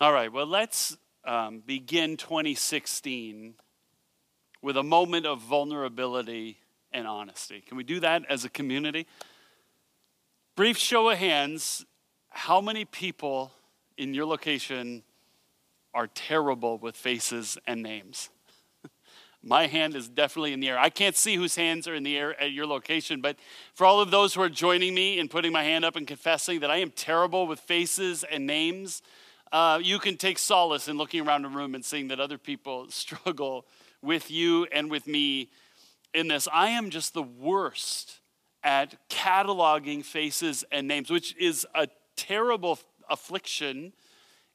All right, well, let's um, begin 2016 with a moment of vulnerability and honesty. Can we do that as a community? Brief show of hands how many people in your location are terrible with faces and names? My hand is definitely in the air. I can't see whose hands are in the air at your location, but for all of those who are joining me in putting my hand up and confessing that I am terrible with faces and names, uh, you can take solace in looking around the room and seeing that other people struggle with you and with me in this. I am just the worst at cataloging faces and names, which is a terrible affliction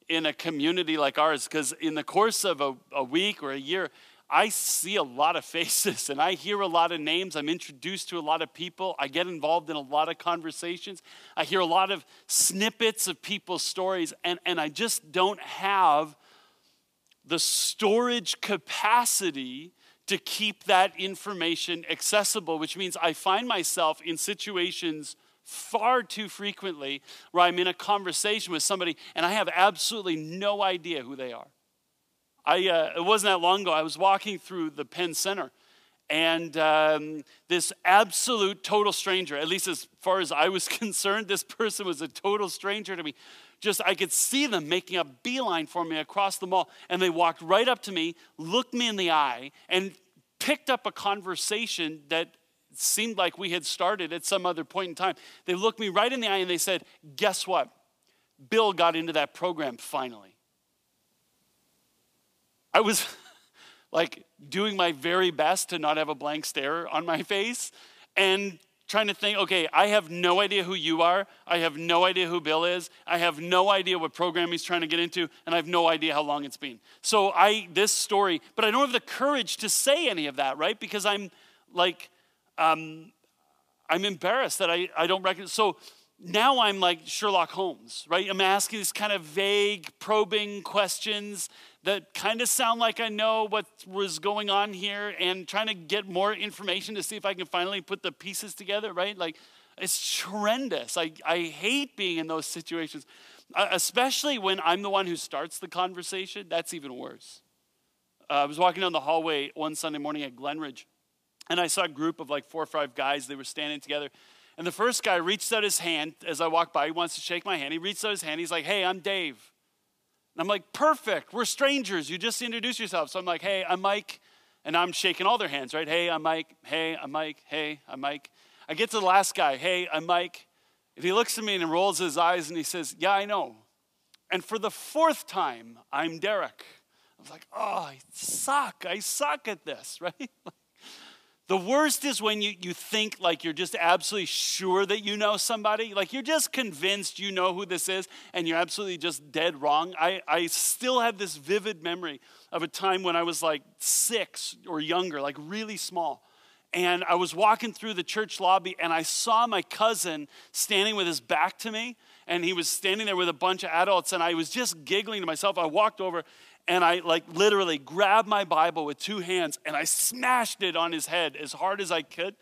in a community like ours because in the course of a, a week or a year, I see a lot of faces and I hear a lot of names. I'm introduced to a lot of people. I get involved in a lot of conversations. I hear a lot of snippets of people's stories, and, and I just don't have the storage capacity to keep that information accessible, which means I find myself in situations far too frequently where I'm in a conversation with somebody and I have absolutely no idea who they are. I, uh, it wasn't that long ago, I was walking through the Pen Centre and um, this absolute total stranger, at least as far as I was concerned, this person was a total stranger to me. Just, I could see them making a beeline for me across the mall, and they walked right up to me, looked me in the eye, and picked up a conversation that seemed like we had started at some other point in time. They looked me right in the eye and they said, Guess what? Bill got into that program finally. I was like doing my very best to not have a blank stare on my face and trying to think, okay, I have no idea who you are. I have no idea who Bill is. I have no idea what program he's trying to get into, and I have no idea how long it's been. So I this story, but I don't have the courage to say any of that, right? Because I'm like um, I'm embarrassed that I, I don't recognize. So now I'm like Sherlock Holmes, right? I'm asking these kind of vague, probing questions that kind of sound like I know what was going on here and trying to get more information to see if I can finally put the pieces together, right? Like, it's horrendous. I, I hate being in those situations, uh, especially when I'm the one who starts the conversation. That's even worse. Uh, I was walking down the hallway one Sunday morning at Glenridge and I saw a group of like four or five guys. They were standing together. And the first guy reached out his hand as I walked by. He wants to shake my hand. He reached out his hand. He's like, Hey, I'm Dave. And I'm like, Perfect. We're strangers. You just introduce yourself. So I'm like, Hey, I'm Mike. And I'm shaking all their hands, right? Hey, I'm Mike. Hey, I'm Mike. Hey, I'm Mike. I get to the last guy. Hey, I'm Mike. And he looks at me and rolls his eyes and he says, Yeah, I know. And for the fourth time, I'm Derek. I was like, Oh, I suck. I suck at this, right? The worst is when you, you think like you're just absolutely sure that you know somebody. Like you're just convinced you know who this is and you're absolutely just dead wrong. I, I still have this vivid memory of a time when I was like six or younger, like really small. And I was walking through the church lobby and I saw my cousin standing with his back to me. And he was standing there with a bunch of adults. And I was just giggling to myself. I walked over and I like literally grabbed my Bible with two hands and I smashed it on his head as hard as I could.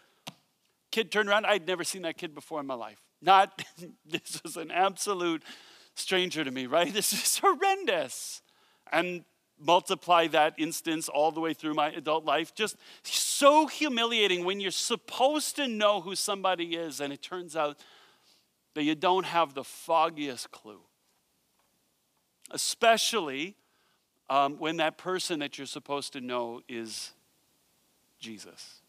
Kid turned around. I'd never seen that kid before in my life. Not, this was an absolute stranger to me, right? This is horrendous. And multiply that instance all the way through my adult life. Just so humiliating when you're supposed to know who somebody is and it turns out that you don't have the foggiest clue. Especially um, when that person that you're supposed to know is Jesus.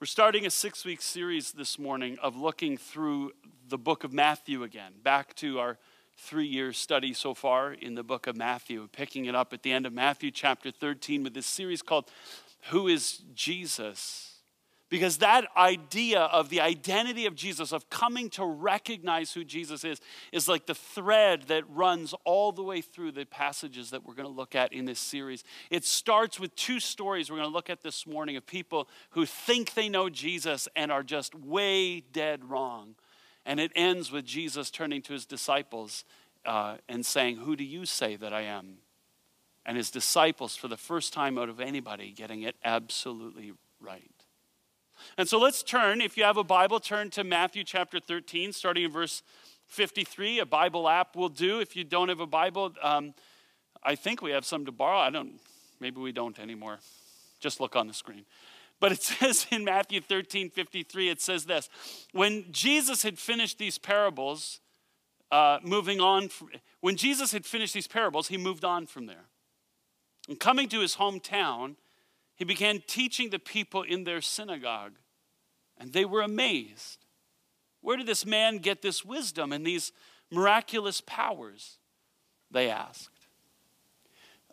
We're starting a six week series this morning of looking through the book of Matthew again, back to our three year study so far in the book of Matthew, picking it up at the end of Matthew chapter 13 with this series called Who is Jesus? Because that idea of the identity of Jesus, of coming to recognize who Jesus is, is like the thread that runs all the way through the passages that we're going to look at in this series. It starts with two stories we're going to look at this morning of people who think they know Jesus and are just way dead wrong. And it ends with Jesus turning to his disciples uh, and saying, Who do you say that I am? And his disciples, for the first time out of anybody, getting it absolutely right. And so let's turn, if you have a Bible, turn to Matthew chapter 13, starting in verse 53, a Bible app will do. If you don't have a Bible, um, I think we have some to borrow. I don't, maybe we don't anymore. Just look on the screen. But it says in Matthew 13, 53, it says this When Jesus had finished these parables, uh, moving on, from, when Jesus had finished these parables, he moved on from there. And coming to his hometown, he began teaching the people in their synagogue, and they were amazed. Where did this man get this wisdom and these miraculous powers? They asked.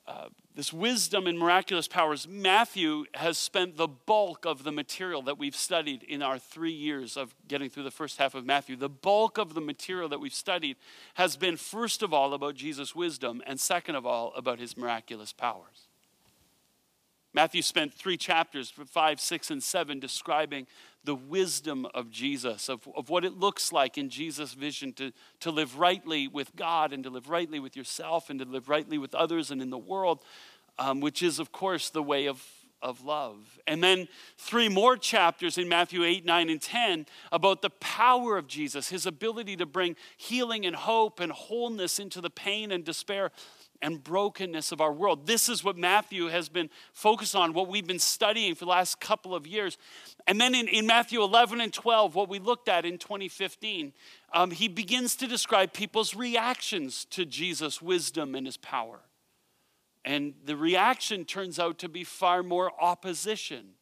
Uh, this wisdom and miraculous powers, Matthew has spent the bulk of the material that we've studied in our three years of getting through the first half of Matthew. The bulk of the material that we've studied has been, first of all, about Jesus' wisdom, and second of all, about his miraculous powers. Matthew spent three chapters, five, six, and seven, describing the wisdom of Jesus, of, of what it looks like in Jesus' vision to, to live rightly with God and to live rightly with yourself and to live rightly with others and in the world, um, which is, of course, the way of, of love. And then three more chapters in Matthew 8, 9, and 10 about the power of Jesus, his ability to bring healing and hope and wholeness into the pain and despair and brokenness of our world. This is what Matthew has been focused on, what we've been studying for the last couple of years. And then in, in Matthew 11 and 12, what we looked at in 2015, um, he begins to describe people's reactions to Jesus' wisdom and his power. And the reaction turns out to be far more opposition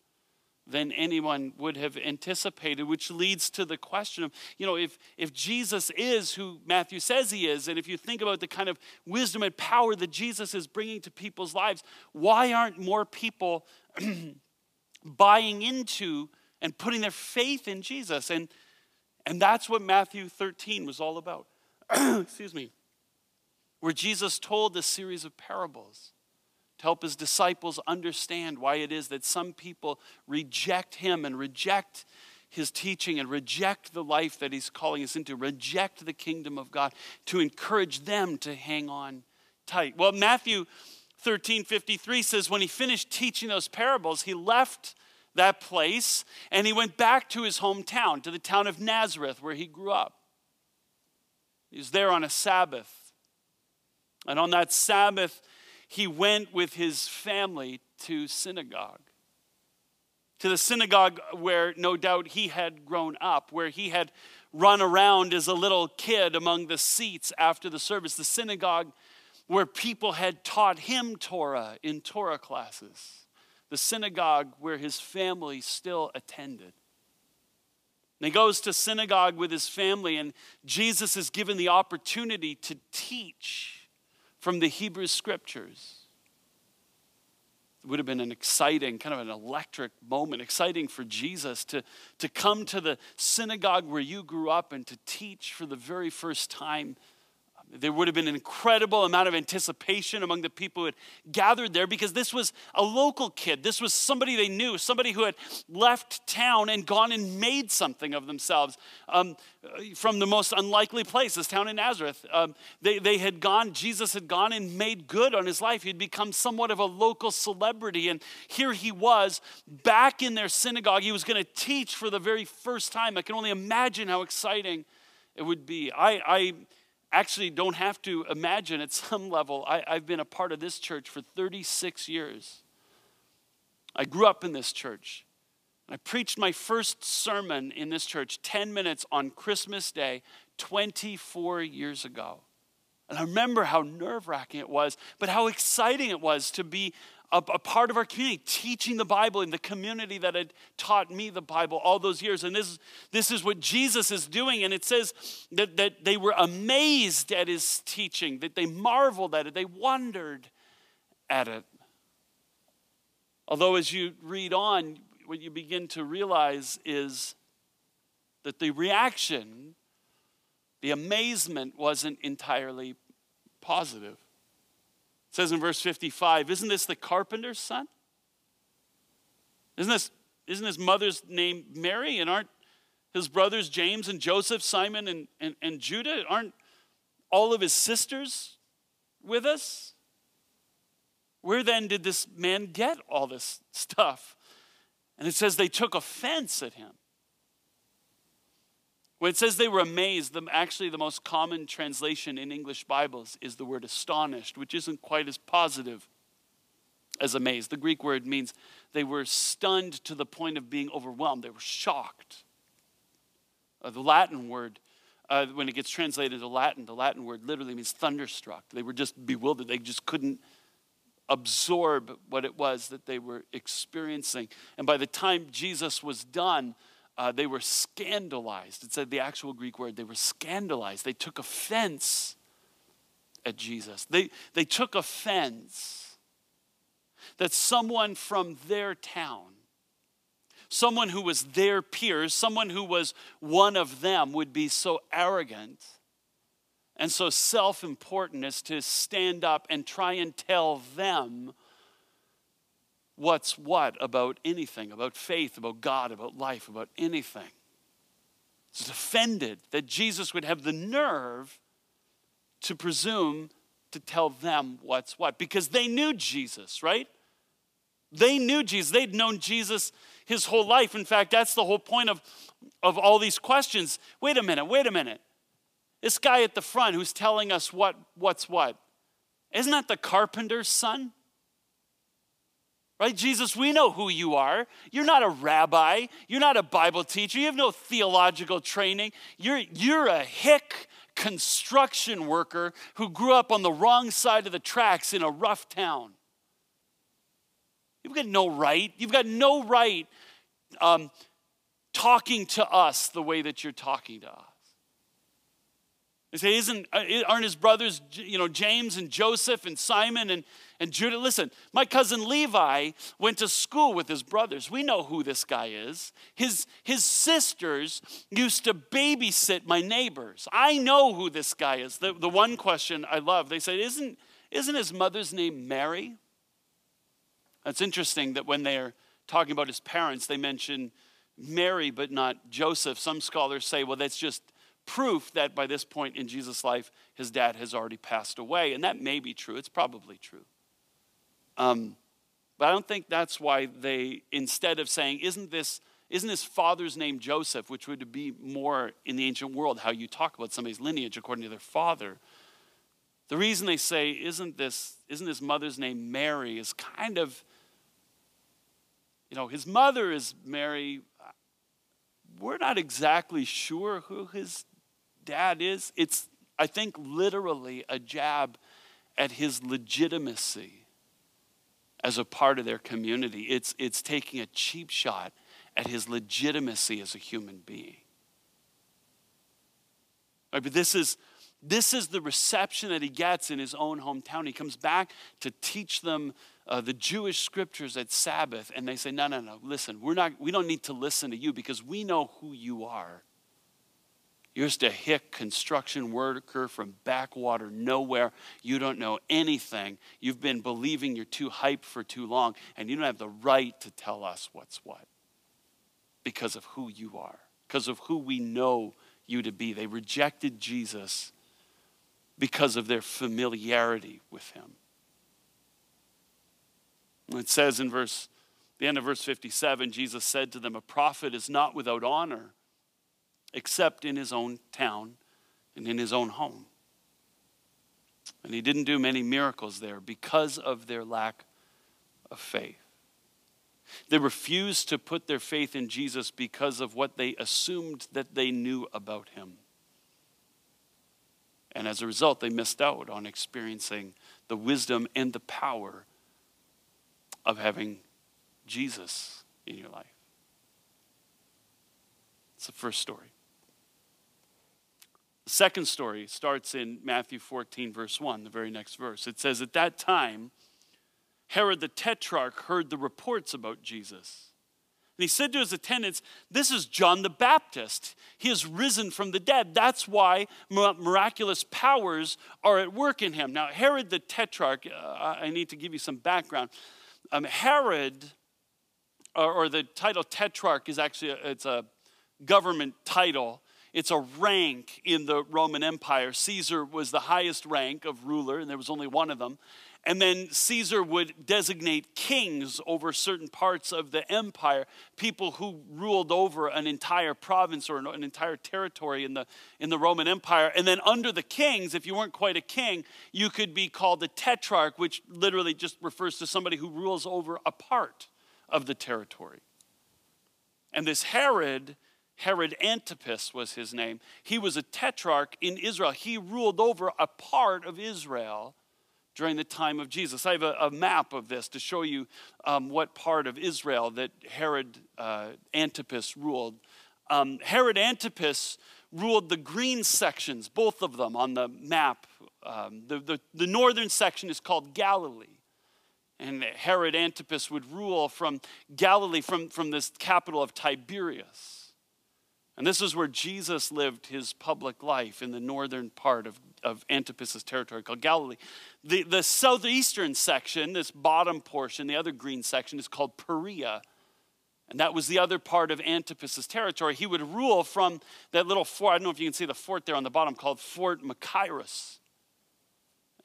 than anyone would have anticipated, which leads to the question of, you know, if, if Jesus is who Matthew says he is, and if you think about the kind of wisdom and power that Jesus is bringing to people's lives, why aren't more people buying into and putting their faith in Jesus? And, and that's what Matthew 13 was all about. Excuse me. Where Jesus told a series of parables to help his disciples understand why it is that some people reject him and reject his teaching and reject the life that he's calling us into, reject the kingdom of God, to encourage them to hang on tight. Well, Matthew 13 53 says, when he finished teaching those parables, he left that place and he went back to his hometown, to the town of Nazareth, where he grew up. He was there on a Sabbath. And on that Sabbath, he went with his family to synagogue. To the synagogue where no doubt he had grown up, where he had run around as a little kid among the seats after the service. The synagogue where people had taught him Torah in Torah classes. The synagogue where his family still attended. And he goes to synagogue with his family, and Jesus is given the opportunity to teach from the Hebrew scriptures. It would have been an exciting, kind of an electric moment, exciting for Jesus to, to come to the synagogue where you grew up and to teach for the very first time there would have been an incredible amount of anticipation among the people who had gathered there because this was a local kid. This was somebody they knew, somebody who had left town and gone and made something of themselves um, from the most unlikely place, this town in Nazareth. Um, they, they had gone, Jesus had gone and made good on his life. He'd become somewhat of a local celebrity. And here he was back in their synagogue. He was going to teach for the very first time. I can only imagine how exciting it would be. I, I actually don't have to imagine at some level. I, I've been a part of this church for 36 years. I grew up in this church. I preached my first sermon in this church 10 minutes on Christmas Day 24 years ago. And I remember how nerve wracking it was, but how exciting it was to be a, a, part of our community, teaching the Bible in the community that had taught me the Bible all those years. And this, this is what Jesus is doing. And it says that, that they were amazed at his teaching, that they marveled at it, they wondered at it. Although, as you read on, what you begin to realize is that the reaction, the amazement, wasn't entirely positive says in verse 55 Isn't this the carpenter's son? Isn't this isn't his mother's name Mary? And aren't his brothers James and Joseph, Simon and, and, and Judah? Aren't all of his sisters with us? Where then did this man get all this stuff? And it says they took offense at him. When it says they were amazed, the, actually the most common translation in English Bibles is the word astonished, which isn't quite as positive as amazed. The Greek word means they were stunned to the point of being overwhelmed, they were shocked. Uh, the Latin word, uh, when it gets translated into Latin, the Latin word literally means thunderstruck. They were just bewildered, they just couldn't absorb what it was that they were experiencing. And by the time Jesus was done, uh, they were scandalized. It said the actual Greek word, they were scandalized. They took offense at Jesus. They, they took offense that someone from their town, someone who was their peers, someone who was one of them, would be so arrogant and so self important as to stand up and try and tell them what's what about anything, about faith, about God, about life, about anything. It's offended that Jesus would have the nerve to presume to tell them what's what because they knew Jesus, right? They knew Jesus. They'd known Jesus his whole life. In fact, that's the whole point of, of all these questions. Wait a minute, wait a minute. This guy at the front who's telling us what, what's what. Isn't that the carpenter's son? Right? Jesus, we know who you are. You're not a rabbi. You're not a Bible teacher. You have no theological training. You're, you're a hick construction worker who grew up on the wrong side of the tracks in a rough town. You've got no right. You've got no right um, talking to us the way that you're talking to us. They say, Isn't, uh, aren't his brothers, you know, James and Joseph and Simon and, and Judah? Listen, my cousin Levi went to school with his brothers. We know who this guy is. His, his sisters used to babysit my neighbors. I know who this guy is. The, the one question I love, they said, isn't, isn't his mother's name Mary? It's interesting that when they're talking about his parents, they mention Mary but not Joseph. Some scholars say, well, that's just proof that by this point in Jesus' life, his dad has already passed away. And that may be true. It's probably true. Um, but I don't think that's why they, instead of saying, isn't this, isn't his father's name Joseph, which would be more in the ancient world how you talk about somebody's lineage according to their father. The reason they say, isn't this, isn't his mother's name Mary, is kind of, you know, his mother is Mary. We're not exactly sure who his dad is, it's, I think, literally a jab at his legitimacy as a part of their community. It's, it's taking a cheap shot at his legitimacy as a human being. Right, but this is, this is the reception that he gets in his own hometown. He comes back to teach them uh, the Jewish scriptures at Sabbath, and they say, No, no, no, listen, we're not, we don't need to listen to you because we know who you are. You're just a hick construction worker from backwater nowhere. You don't know anything. You've been believing you're too hype for too long, and you don't have the right to tell us what's what because of who you are, because of who we know you to be. They rejected Jesus because of their familiarity with him. It says in verse the end of verse 57, Jesus said to them, A prophet is not without honor except in his own town and in his own home. And he didn't do many miracles there because of their lack of faith. They refused to put their faith in Jesus because of what they assumed that they knew about him. And as a result, they missed out on experiencing the wisdom and the power of having Jesus in your life. It's the first story. The second story starts in Matthew 14, verse 1, the very next verse. It says, At that time, Herod the Tetrarch heard the reports about Jesus. And he said to his attendants, This is John the Baptist. He has risen from the dead. That's why miraculous powers are at work in him. Now, Herod the Tetrarch, uh, I need to give you some background. Um, Herod, or, or, the title Tetrarch, is actually a, it's a government title it's a rank in the Roman Empire. Caesar was the highest rank of ruler, and there was only one of them. and then Caesar would designate kings over certain parts of the empire, people who ruled over an entire province or an entire territory in the, in the Roman Empire. And then under the kings, if you weren't quite a king, you could be called a tetrarch, which literally just refers to somebody who rules over a part of the territory. And this Herod, Herod Antipas was his name, he was a tetrarch in Israel. He ruled over a part of Israel during the time of Jesus. I have a, a map of this to show you um, what part of Israel that Herod uh, Antipas ruled. Um, Herod Antipas ruled the green sections, both of them on the map. Um, the, the, the northern section is called Galilee. And Herod Antipas would rule from Galilee, from, from this capital of Tiberias. And this is where Jesus lived his public life in the northern part of, of Antipas' territory called Galilee. The, the southeastern section, this bottom portion, the other green section, is called Perea. And that was the other part of Antipas' territory. He would rule from that little fort. I don't know if you can see the fort there on the bottom called Fort Machaerus.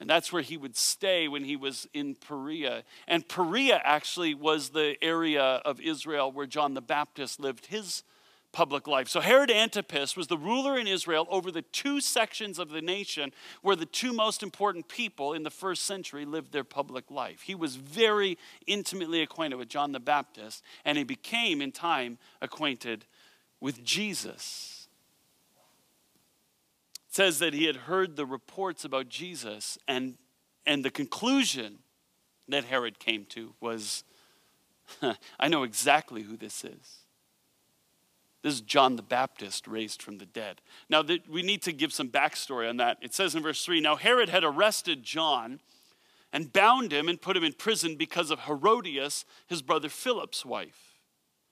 And that's where he would stay when he was in Perea. And Perea actually was the area of Israel where John the Baptist lived his public life. So Herod Antipas was the ruler in Israel over the two sections of the nation where the two most important people in the first century lived their public life. He was very intimately acquainted with John the Baptist, and he became in time acquainted with Jesus. It says that he had heard the reports about Jesus, and, and the conclusion that Herod came to was I know exactly who this is. This is John the Baptist raised from the dead. Now, we need to give some backstory on that. It says in verse 3 Now Herod had arrested John and bound him and put him in prison because of Herodias, his brother Philip's wife.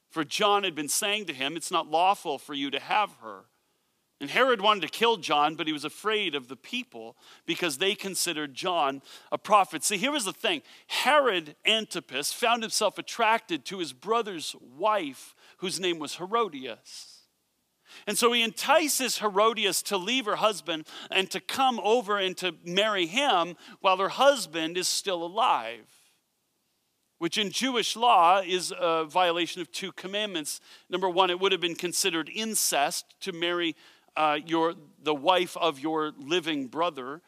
For John had been saying to him, It's not lawful for you to have her. And Herod wanted to kill John, but he was afraid of the people because they considered John a prophet. See, here was the thing Herod Antipas found himself attracted to his brother's wife whose name was Herodias. And so he entices Herodias to leave her husband and to come over and to marry him while her husband is still alive, which in Jewish law is a violation of two commandments. Number one, it would have been considered incest to marry uh, your, the wife of your living brother.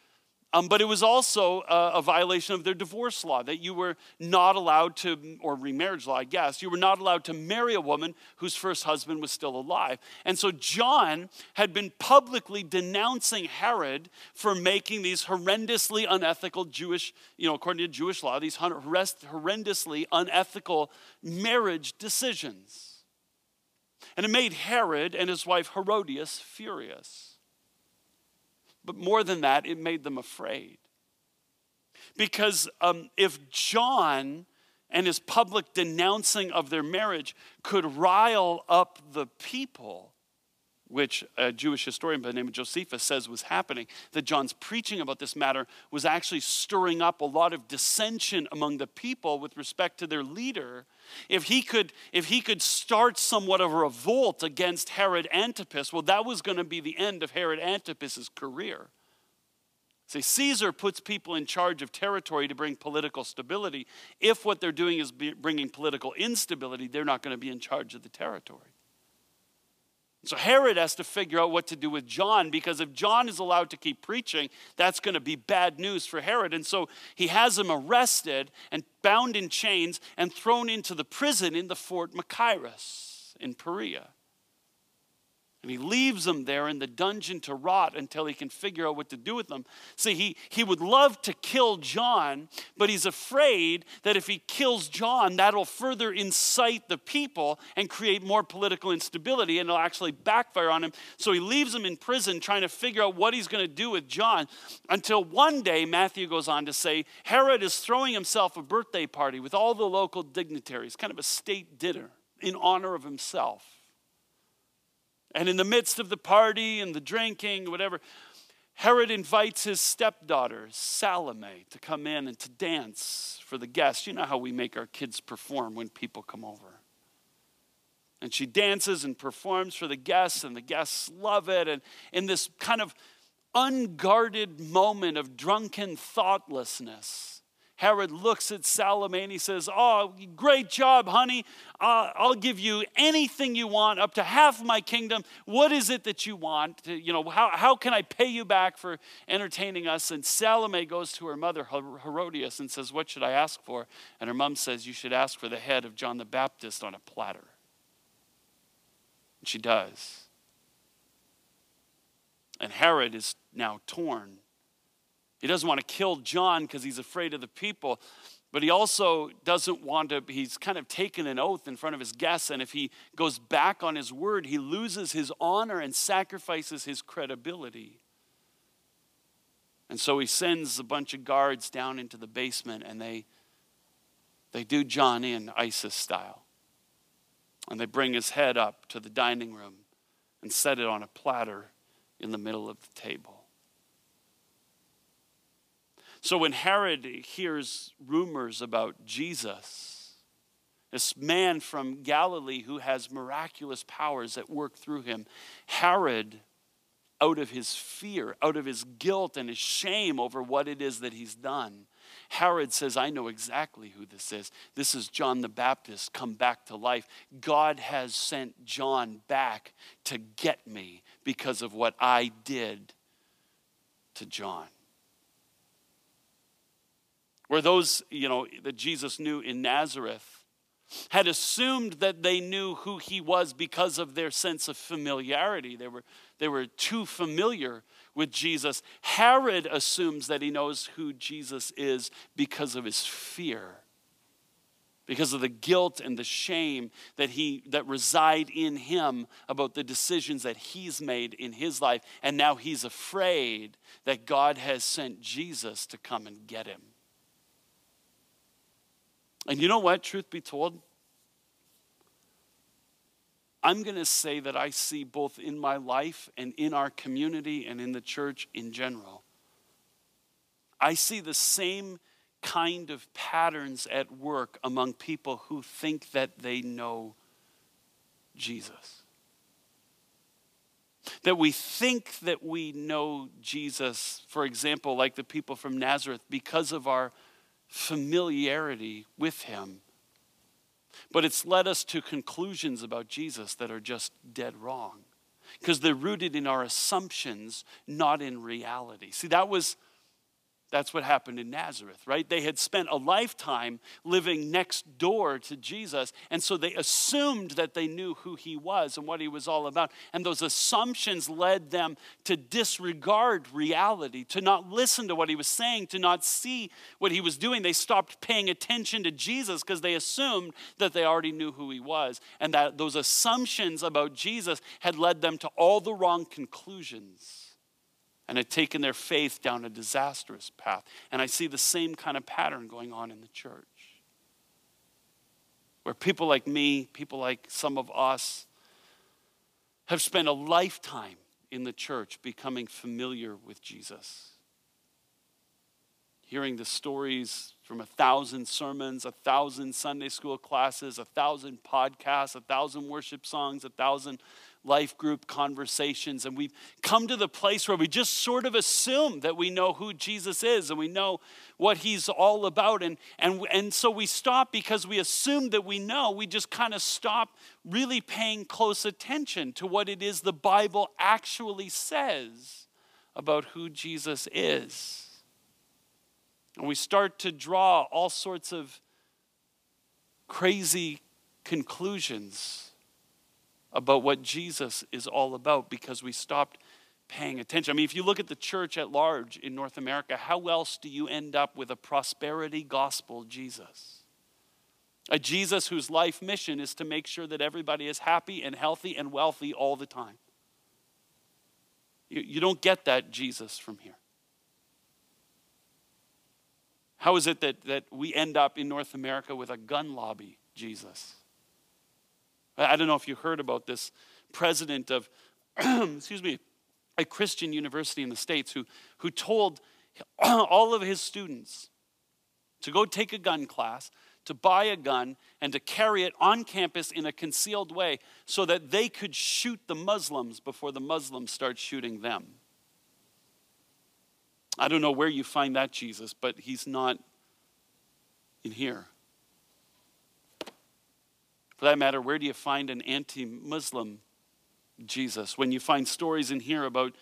Um, but it was also a, a, violation of their divorce law that you were not allowed to, or remarriage law, I guess, you were not allowed to marry a woman whose first husband was still alive. And so John had been publicly denouncing Herod for making these horrendously unethical Jewish, you know, according to Jewish law, these horrendously unethical marriage decisions. And it made Herod and his wife Herodias furious. But more than that, it made them afraid. Because um, if John and his public denouncing of their marriage could rile up the people, which a Jewish historian by the name of Josephus says was happening, that John's preaching about this matter was actually stirring up a lot of dissension among the people with respect to their leader. If he could, if he could start somewhat of a revolt against Herod Antipas, well, that was going to be the end of Herod Antipas's career. See, Caesar puts people in charge of territory to bring political stability. If what they're doing is bringing political instability, they're not going to be in charge of the territory. So Herod has to figure out what to do with John because if John is allowed to keep preaching, that's going to be bad news for Herod. And so he has him arrested and bound in chains and thrown into the prison in the fort Machaerus in Perea. And he leaves them there in the dungeon to rot until he can figure out what to do with them. See, he, he would love to kill John, but he's afraid that if he kills John, that'll further incite the people and create more political instability, and it'll actually backfire on him. So he leaves him in prison trying to figure out what he's going to do with John until one day, Matthew goes on to say, Herod is throwing himself a birthday party with all the local dignitaries, kind of a state dinner in honor of himself. And in the midst of the party and the drinking, whatever, Herod invites his stepdaughter, Salome, to come in and to dance for the guests. You know how we make our kids perform when people come over. And she dances and performs for the guests, and the guests love it. And in this kind of unguarded moment of drunken thoughtlessness, Herod looks at Salome and he says, Oh, great job, honey. Uh, I'll give you anything you want, up to half my kingdom. What is it that you want? You know, how, how can I pay you back for entertaining us? And Salome goes to her mother, Herodias, and says, What should I ask for? And her mom says, You should ask for the head of John the Baptist on a platter. And she does. And Herod is now torn he doesn't want to kill John because he's afraid of the people, but he also doesn't want to, he's kind of taken an oath in front of his guests, and if he goes back on his word, he loses his honor and sacrifices his credibility. And so he sends a bunch of guards down into the basement and they, they do John in ISIS style. And they bring his head up to the dining room and set it on a platter in the middle of the table. So when Herod hears rumors about Jesus, this man from Galilee who has miraculous powers that work through him, Herod, out of his fear, out of his guilt and his shame over what it is that he's done, Herod says, I know exactly who this is. This is John the Baptist come back to life. God has sent John back to get me because of what I did to John where those, you know, that Jesus knew in Nazareth had assumed that they knew who he was because of their sense of familiarity. They were, they were too familiar with Jesus. Herod assumes that he knows who Jesus is because of his fear because of the guilt and the shame that he that reside in him about the decisions that he's made in his life and now he's afraid that God has sent Jesus to come and get him and you know what, truth be told? I'm going to say that I see both in my life and in our community and in the church in general. I see the same kind of patterns at work among people who think that they know Jesus. That we think that we know Jesus, for example, like the people from Nazareth, because of our familiarity with him. But it's led us to conclusions about Jesus that are just dead wrong because they're rooted in our assumptions, not in reality. See, that was that's what happened in Nazareth, right? They had spent a lifetime living next door to Jesus, and so they assumed that they knew who he was and what he was all about. And those assumptions led them to disregard reality, to not listen to what he was saying, to not see what he was doing. They stopped paying attention to Jesus because they assumed that they already knew who he was, and that those assumptions about Jesus had led them to all the wrong conclusions and had taken their faith down a disastrous path. And I see the same kind of pattern going on in the church. Where people like me, people like some of us, have spent a lifetime in the church becoming familiar with Jesus. Hearing the stories from a thousand sermons, a thousand Sunday school classes, a thousand podcasts, a thousand worship songs, a thousand life group conversations, and we've come to the place where we just sort of assume that we know who Jesus is and we know what he's all about. And, and, and so we stop because we assume that we know. We just kind of stop really paying close attention to what it is the Bible actually says about who Jesus is. And we start to draw all sorts of crazy conclusions about what Jesus is all about because we stopped paying attention. I mean, if you look at the church at large in North America, how else do you end up with a prosperity gospel Jesus? A Jesus whose life mission is to make sure that everybody is happy and healthy and wealthy all the time. You, you don't get that Jesus from here. How is it that, that we end up in North America with a gun lobby Jesus? I don't know if you heard about this president of, excuse me, a Christian university in the States who, who told all of his students to go take a gun class, to buy a gun, and to carry it on campus in a concealed way so that they could shoot the Muslims before the Muslims start shooting them. I don't know where you find that Jesus, but he's not in here? For that matter, where do you find an anti Muslim Jesus? When you find stories in here about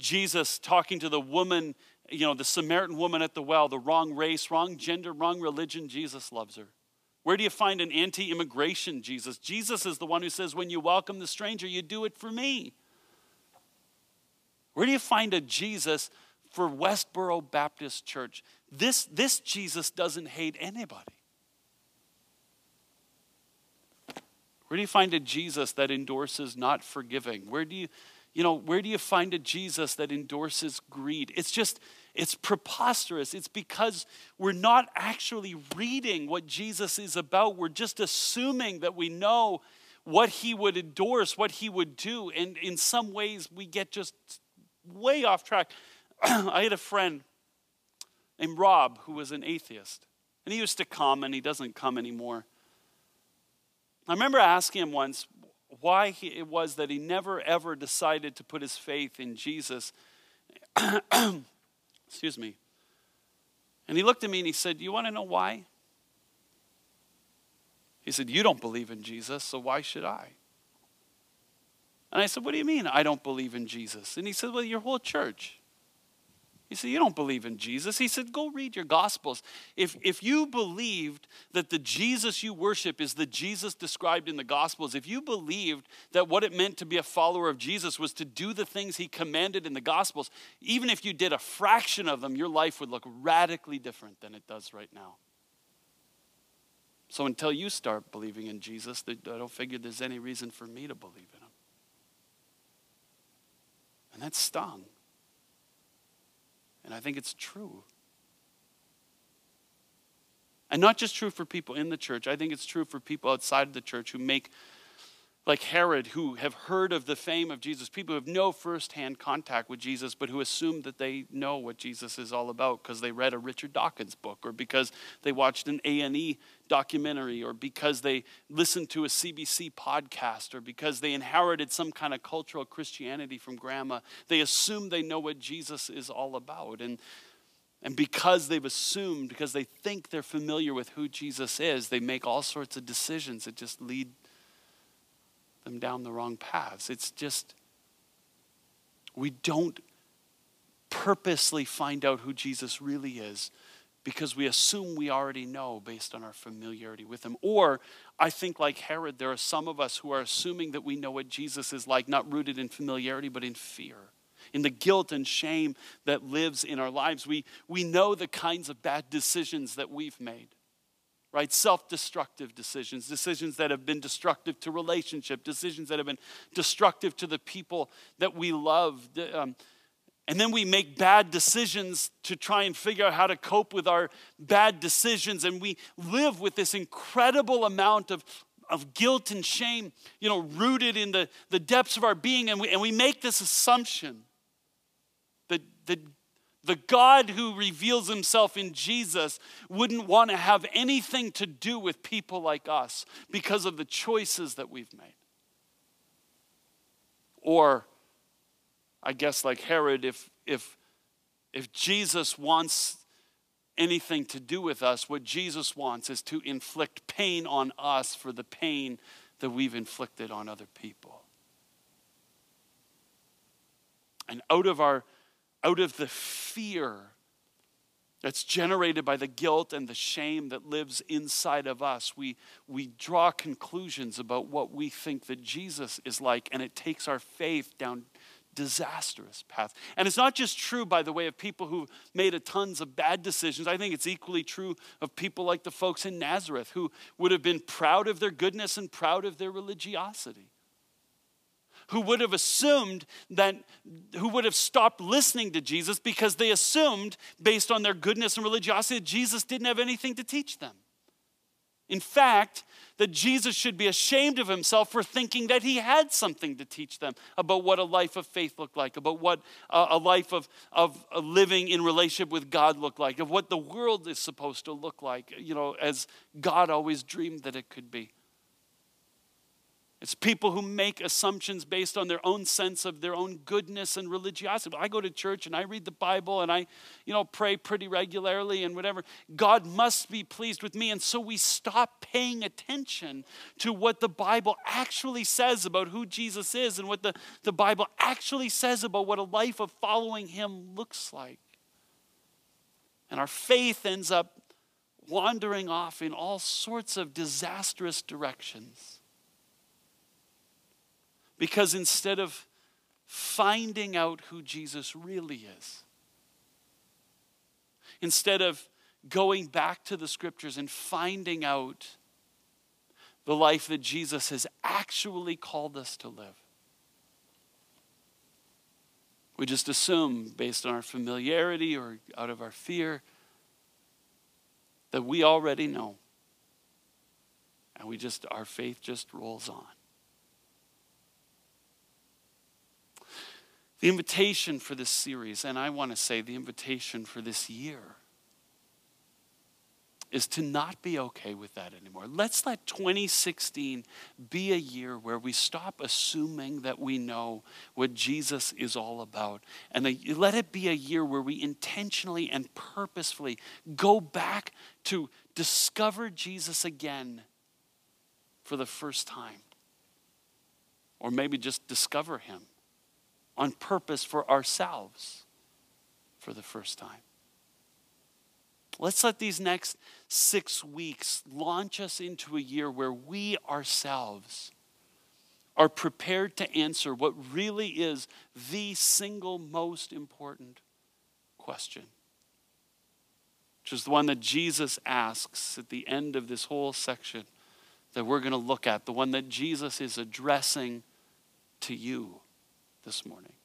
Jesus talking to the woman, you know, the Samaritan woman at the well, the wrong race, wrong gender, wrong religion, Jesus loves her. Where do you find an anti immigration Jesus? Jesus is the one who says, when you welcome the stranger, you do it for me. Where do you find a Jesus for Westboro Baptist Church? This, this Jesus doesn't hate anybody. Where do you find a Jesus that endorses not forgiving? Where do you, you know, where do you find a Jesus that endorses greed? It's just, it's preposterous. It's because we're not actually reading what Jesus is about. We're just assuming that we know what he would endorse, what he would do. And in some ways, we get just way off track. I had a friend named Rob who was an atheist. And he used to come, and he doesn't come anymore. I remember asking him once why he, it was that he never ever decided to put his faith in Jesus. Excuse me. And he looked at me and he said, You want to know why? He said, You don't believe in Jesus, so why should I? And I said, What do you mean I don't believe in Jesus? And he said, Well, your whole church. He said, You don't believe in Jesus. He said, Go read your Gospels. If, if you believed that the Jesus you worship is the Jesus described in the Gospels, if you believed that what it meant to be a follower of Jesus was to do the things he commanded in the Gospels, even if you did a fraction of them, your life would look radically different than it does right now. So until you start believing in Jesus, I don't figure there's any reason for me to believe in him. And that stung. And I think it's true. And not just true for people in the church, I think it's true for people outside of the church who make, like Herod, who have heard of the fame of Jesus, people who have no firsthand contact with Jesus, but who assume that they know what Jesus is all about because they read a Richard Dawkins book or because they watched an A&E documentary or because they listened to a CBC podcast or because they inherited some kind of cultural Christianity from grandma. They assume they know what Jesus is all about. And and because they've assumed, because they think they're familiar with who Jesus is, they make all sorts of decisions that just lead them down the wrong paths. It's just, we don't purposely find out who Jesus really is because we assume we already know based on our familiarity with him. Or I think, like Herod, there are some of us who are assuming that we know what Jesus is like, not rooted in familiarity, but in fear in the guilt and shame that lives in our lives. We, we know the kinds of bad decisions that we've made, right? Self destructive decisions, decisions that have been destructive to relationship, decisions that have been destructive to the people that we love. Um, and then we make bad decisions to try and figure out how to cope with our bad decisions. And we live with this incredible amount of, of guilt and shame, you know, rooted in the, the depths of our being. And we, and we make this assumption that, the, the God who reveals himself in Jesus wouldn't want to have anything to do with people like us because of the choices that we've made. Or, I guess, like Herod, if, if, if Jesus wants anything to do with us, what Jesus wants is to inflict pain on us for the pain that we've inflicted on other people. And out of our out of the fear that's generated by the guilt and the shame that lives inside of us, we, we draw conclusions about what we think that Jesus is like, and it takes our faith down disastrous paths. And it's not just true, by the way, of people who made a tons of bad decisions. I think it's equally true of people like the folks in Nazareth who would have been proud of their goodness and proud of their religiosity who would have assumed that, who would have stopped listening to Jesus because they assumed, based on their goodness and religiosity, that Jesus didn't have anything to teach them. In fact, that Jesus should be ashamed of himself for thinking that he had something to teach them about what a life of faith looked like, about what a life of, of living in relationship with God looked like, of what the world is supposed to look like, you know, as God always dreamed that it could be. It's people who make assumptions based on their own sense of their own goodness and religiosity. I go to church and I read the Bible and I, you know, pray pretty regularly and whatever. God must be pleased with me. And so we stop paying attention to what the Bible actually says about who Jesus is and what the, the Bible actually says about what a life of following Him looks like. And our faith ends up wandering off in all sorts of disastrous directions. Because instead of finding out who Jesus really is, instead of going back to the scriptures and finding out the life that Jesus has actually called us to live, we just assume, based on our familiarity or out of our fear, that we already know. And we just, our faith just rolls on. The invitation for this series, and I want to say the invitation for this year, is to not be okay with that anymore. Let's let 2016 be a year where we stop assuming that we know what Jesus is all about. And let it be a year where we intentionally and purposefully go back to discover Jesus again for the first time. Or maybe just discover him on purpose for ourselves for the first time. Let's let these next six weeks launch us into a year where we ourselves are prepared to answer what really is the single most important question, which is the one that Jesus asks at the end of this whole section that we're going to look at, the one that Jesus is addressing to you this morning.